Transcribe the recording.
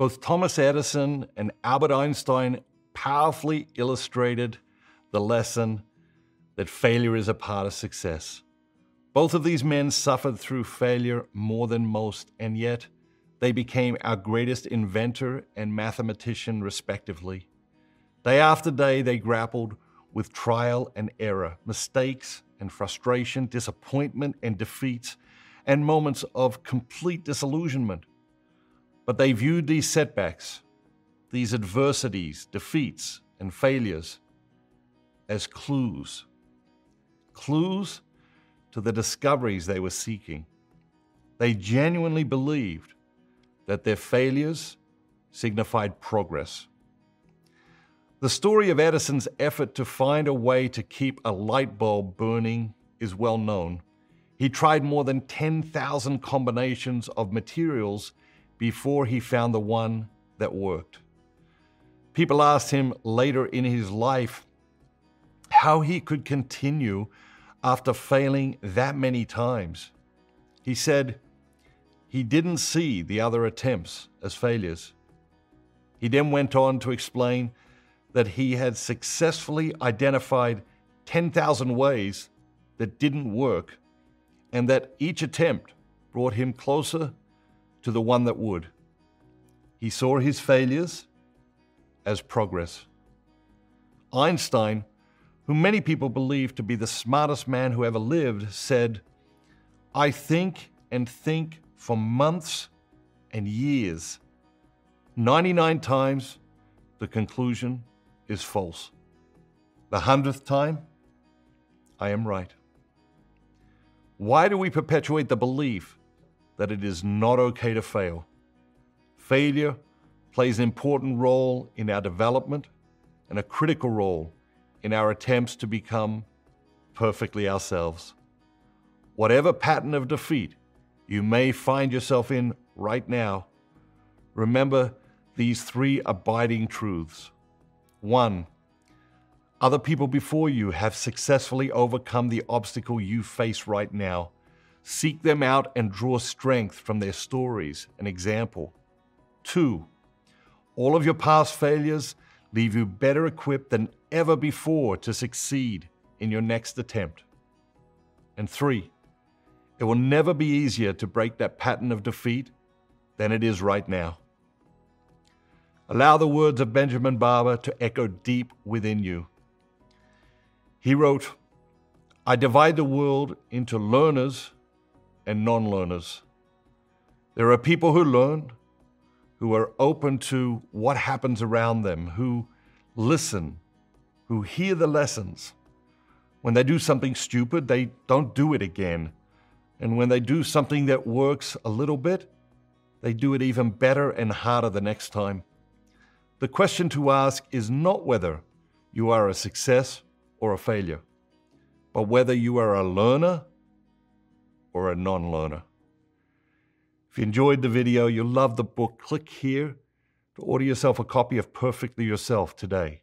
Both Thomas Edison and Albert Einstein powerfully illustrated the lesson that failure is a part of success. Both of these men suffered through failure more than most, and yet they became our greatest inventor and mathematician, respectively. Day after day, they grappled with trial and error, mistakes and frustration, disappointment and defeats, and moments of complete disillusionment. But they viewed these setbacks, these adversities, defeats, and failures as clues. Clues to the discoveries they were seeking. They genuinely believed that their failures signified progress. The story of Edison's effort to find a way to keep a light bulb burning is well known. He tried more than 10,000 combinations of materials before he found the one that worked. People asked him later in his life how he could continue after failing that many times. He said, he didn't see the other attempts as failures. He then went on to explain that he had successfully identified 10,000 ways that didn't work and that each attempt brought him closer to the one that would. He saw his failures as progress. Einstein, whom many people believe to be the smartest man who ever lived, said, I think and think for months and years. 99 times, the conclusion is false. The hundredth time, I am right. Why do we perpetuate the belief that it is not okay to fail? Failure plays an important role in our development and a critical role in our attempts to become perfectly ourselves. Whatever pattern of defeat you may find yourself in right now, remember these three abiding truths. One, other people before you have successfully overcome the obstacle you face right now. Seek them out and draw strength from their stories and example. Two, all of your past failures leave you better equipped than ever before to succeed in your next attempt. And three, it will never be easier to break that pattern of defeat than it is right now. Allow the words of Benjamin Barber to echo deep within you. He wrote, I divide the world into learners and non learners. There are people who learn, who are open to what happens around them, who listen, who hear the lessons. When they do something stupid, they don't do it again. And when they do something that works a little bit, they do it even better and harder the next time. The question to ask is not whether you are a success or a failure, but whether you are a learner or a non learner. If you enjoyed the video, you love the book, click here to order yourself a copy of Perfectly Yourself today.